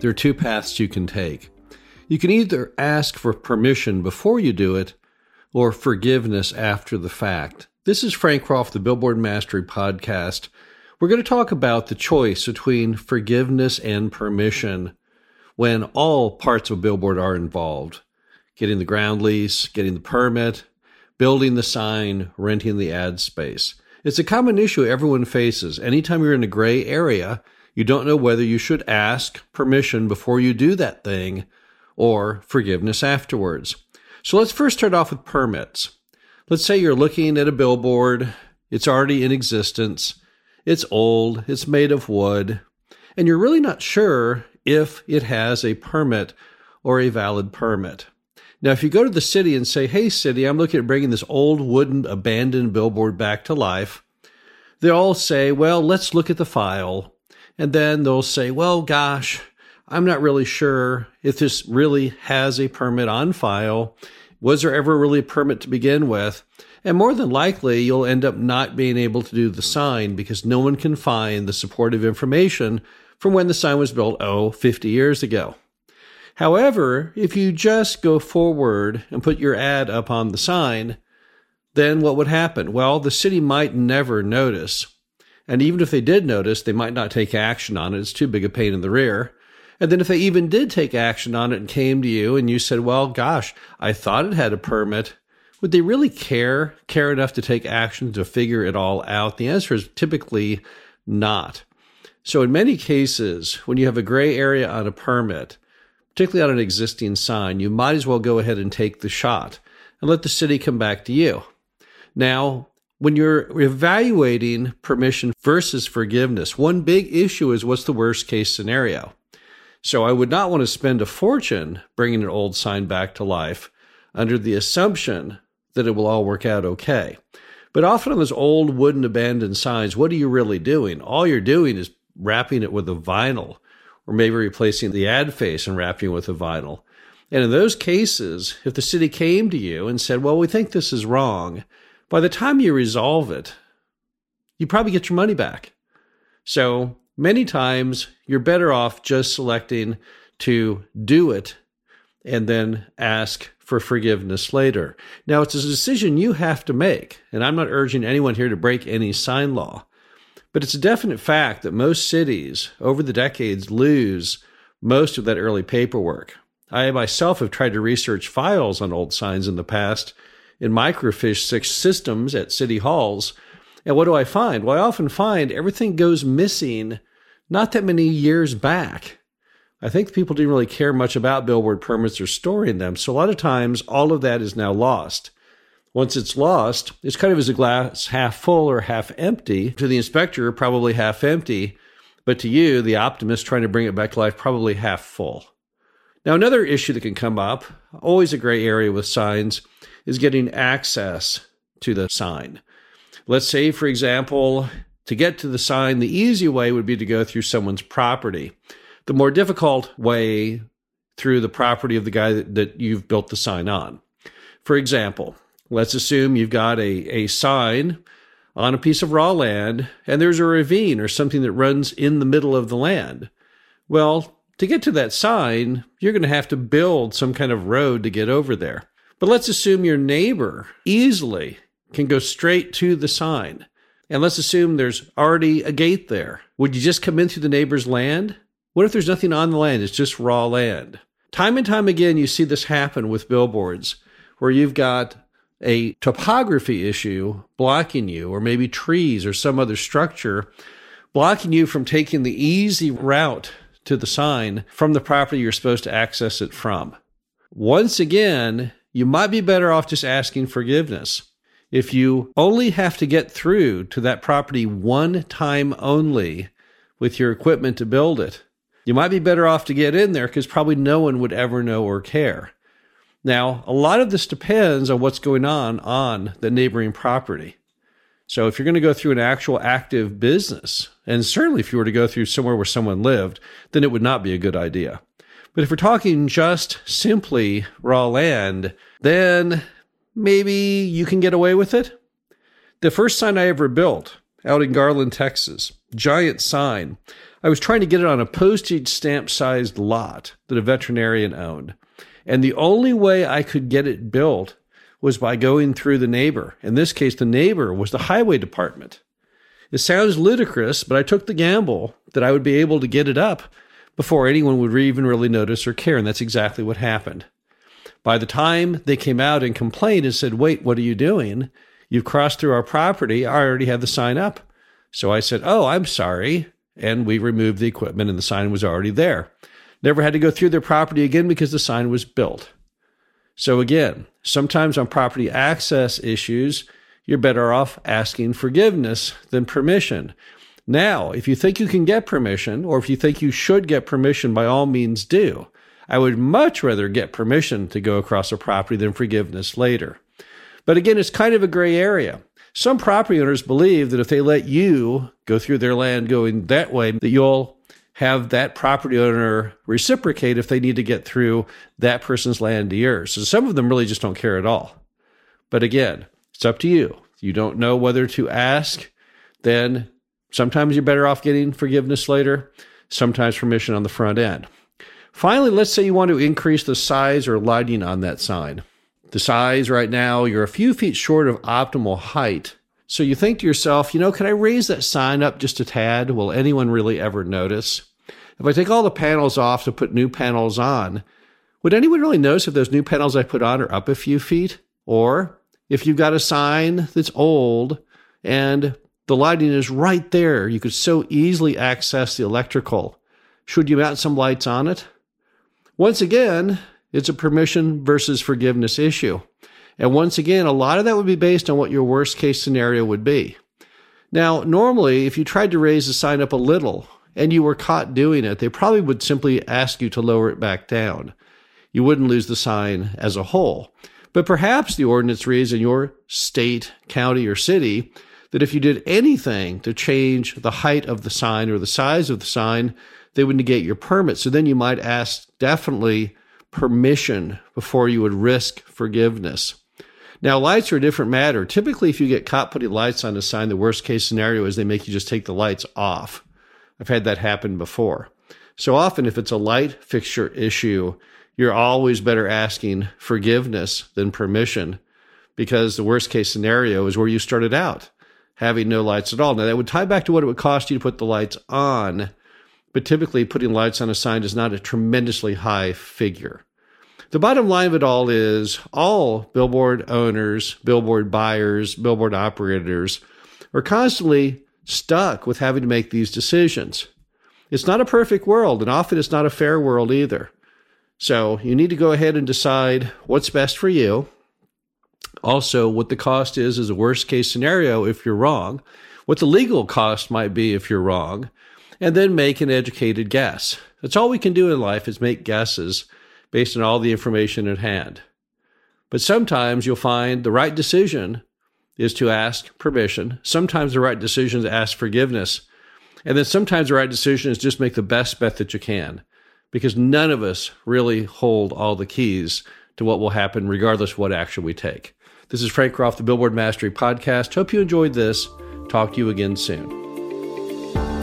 there are two paths you can take. You can either ask for permission before you do it or forgiveness after the fact. This is Frank Rolfe, the Billboard Mastery Podcast. We're going to talk about the choice between forgiveness and permission when all parts of billboard are involved getting the ground lease, getting the permit, building the sign, renting the ad space. It's a common issue everyone faces. Anytime you're in a gray area, you don't know whether you should ask permission before you do that thing or forgiveness afterwards. So let's first start off with permits. Let's say you're looking at a billboard, it's already in existence, it's old, it's made of wood, and you're really not sure if it has a permit or a valid permit. Now, if you go to the city and say, Hey, city, I'm looking at bringing this old wooden abandoned billboard back to life, they all say, Well, let's look at the file. And then they'll say, well, gosh, I'm not really sure if this really has a permit on file. Was there ever really a permit to begin with? And more than likely, you'll end up not being able to do the sign because no one can find the supportive information from when the sign was built, oh, 50 years ago. However, if you just go forward and put your ad up on the sign, then what would happen? Well, the city might never notice and even if they did notice, they might not take action on it. It's too big a pain in the rear. And then if they even did take action on it and came to you and you said, well, gosh, I thought it had a permit, would they really care, care enough to take action to figure it all out? The answer is typically not. So in many cases, when you have a gray area on a permit, particularly on an existing sign, you might as well go ahead and take the shot and let the city come back to you. Now, when you're evaluating permission versus forgiveness, one big issue is what's the worst case scenario. So I would not want to spend a fortune bringing an old sign back to life under the assumption that it will all work out okay. But often on those old wooden abandoned signs, what are you really doing? All you're doing is wrapping it with a vinyl or maybe replacing the ad face and wrapping it with a vinyl. And in those cases, if the city came to you and said, well, we think this is wrong, by the time you resolve it, you probably get your money back. So many times you're better off just selecting to do it and then ask for forgiveness later. Now, it's a decision you have to make, and I'm not urging anyone here to break any sign law, but it's a definite fact that most cities over the decades lose most of that early paperwork. I myself have tried to research files on old signs in the past in microfiche six systems at city halls. And what do I find? Well, I often find everything goes missing not that many years back. I think people didn't really care much about billboard permits or storing them. So a lot of times, all of that is now lost. Once it's lost, it's kind of as a glass half full or half empty. To the inspector, probably half empty. But to you, the optimist trying to bring it back to life, probably half full. Now, another issue that can come up, always a gray area with signs, is getting access to the sign. Let's say, for example, to get to the sign, the easy way would be to go through someone's property. The more difficult way through the property of the guy that, that you've built the sign on. For example, let's assume you've got a, a sign on a piece of raw land and there's a ravine or something that runs in the middle of the land. Well, to get to that sign, you're going to have to build some kind of road to get over there. But let's assume your neighbor easily can go straight to the sign. And let's assume there's already a gate there. Would you just come in through the neighbor's land? What if there's nothing on the land? It's just raw land. Time and time again, you see this happen with billboards where you've got a topography issue blocking you, or maybe trees or some other structure blocking you from taking the easy route to the sign from the property you're supposed to access it from. Once again, you might be better off just asking forgiveness. If you only have to get through to that property one time only with your equipment to build it, you might be better off to get in there because probably no one would ever know or care. Now, a lot of this depends on what's going on on the neighboring property. So if you're going to go through an actual active business, and certainly if you were to go through somewhere where someone lived, then it would not be a good idea. But if we're talking just simply raw land, then maybe you can get away with it. The first sign I ever built out in Garland, Texas, giant sign. I was trying to get it on a postage stamp sized lot that a veterinarian owned. And the only way I could get it built was by going through the neighbor. In this case, the neighbor was the highway department. It sounds ludicrous, but I took the gamble that I would be able to get it up before anyone would even really notice or care. And that's exactly what happened. By the time they came out and complained and said, Wait, what are you doing? You've crossed through our property. I already had the sign up. So I said, Oh, I'm sorry. And we removed the equipment, and the sign was already there. Never had to go through their property again because the sign was built. So again, sometimes on property access issues, you're better off asking forgiveness than permission. Now, if you think you can get permission, or if you think you should get permission, by all means do. I would much rather get permission to go across a property than forgiveness later. But again, it's kind of a gray area. Some property owners believe that if they let you go through their land going that way, that you'll have that property owner reciprocate if they need to get through that person's land to yours. So some of them really just don't care at all. But again, it's up to you. You don't know whether to ask, then Sometimes you're better off getting forgiveness later, sometimes permission on the front end. Finally, let's say you want to increase the size or lighting on that sign. The size right now, you're a few feet short of optimal height. So you think to yourself, you know, can I raise that sign up just a tad? Will anyone really ever notice? If I take all the panels off to put new panels on, would anyone really notice if those new panels I put on are up a few feet? Or if you've got a sign that's old and the lighting is right there. You could so easily access the electrical. Should you mount some lights on it? Once again, it's a permission versus forgiveness issue. And once again, a lot of that would be based on what your worst case scenario would be. Now, normally, if you tried to raise the sign up a little and you were caught doing it, they probably would simply ask you to lower it back down. You wouldn't lose the sign as a whole. But perhaps the ordinance reads in your state, county, or city that if you did anything to change the height of the sign or the size of the sign, they would negate your permit. So then you might ask definitely permission before you would risk forgiveness. Now, lights are a different matter. Typically, if you get caught putting lights on a sign, the worst case scenario is they make you just take the lights off. I've had that happen before. So often, if it's a light fixture issue, you're always better asking forgiveness than permission because the worst case scenario is where you started out having no lights at all. Now, that would tie back to what it would cost you to put the lights on, but typically putting lights on a sign is not a tremendously high figure. The bottom line of it all is all billboard owners, billboard buyers, billboard operators are constantly stuck with having to make these decisions. It's not a perfect world, and often it's not a fair world either. So you need to go ahead and decide what's best for you also, what the cost is is a worst case scenario if you're wrong, what the legal cost might be if you're wrong, and then make an educated guess. That's all we can do in life is make guesses based on all the information at hand. But sometimes you'll find the right decision is to ask permission. Sometimes the right decision is to ask forgiveness. And then sometimes the right decision is just make the best bet that you can because none of us really hold all the keys to what will happen regardless what action we take. This is Frank Rolfe, the Billboard Mastery Podcast. Hope you enjoyed this. Talk to you again soon.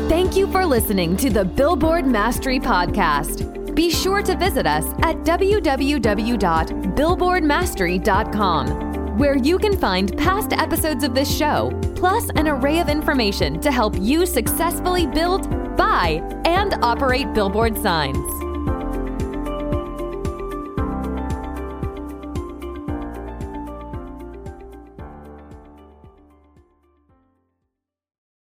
Thank you for listening to the Billboard Mastery Podcast. Be sure to visit us at www.billboardmastery.com, where you can find past episodes of this show, plus an array of information to help you successfully build, buy, and operate billboard signs.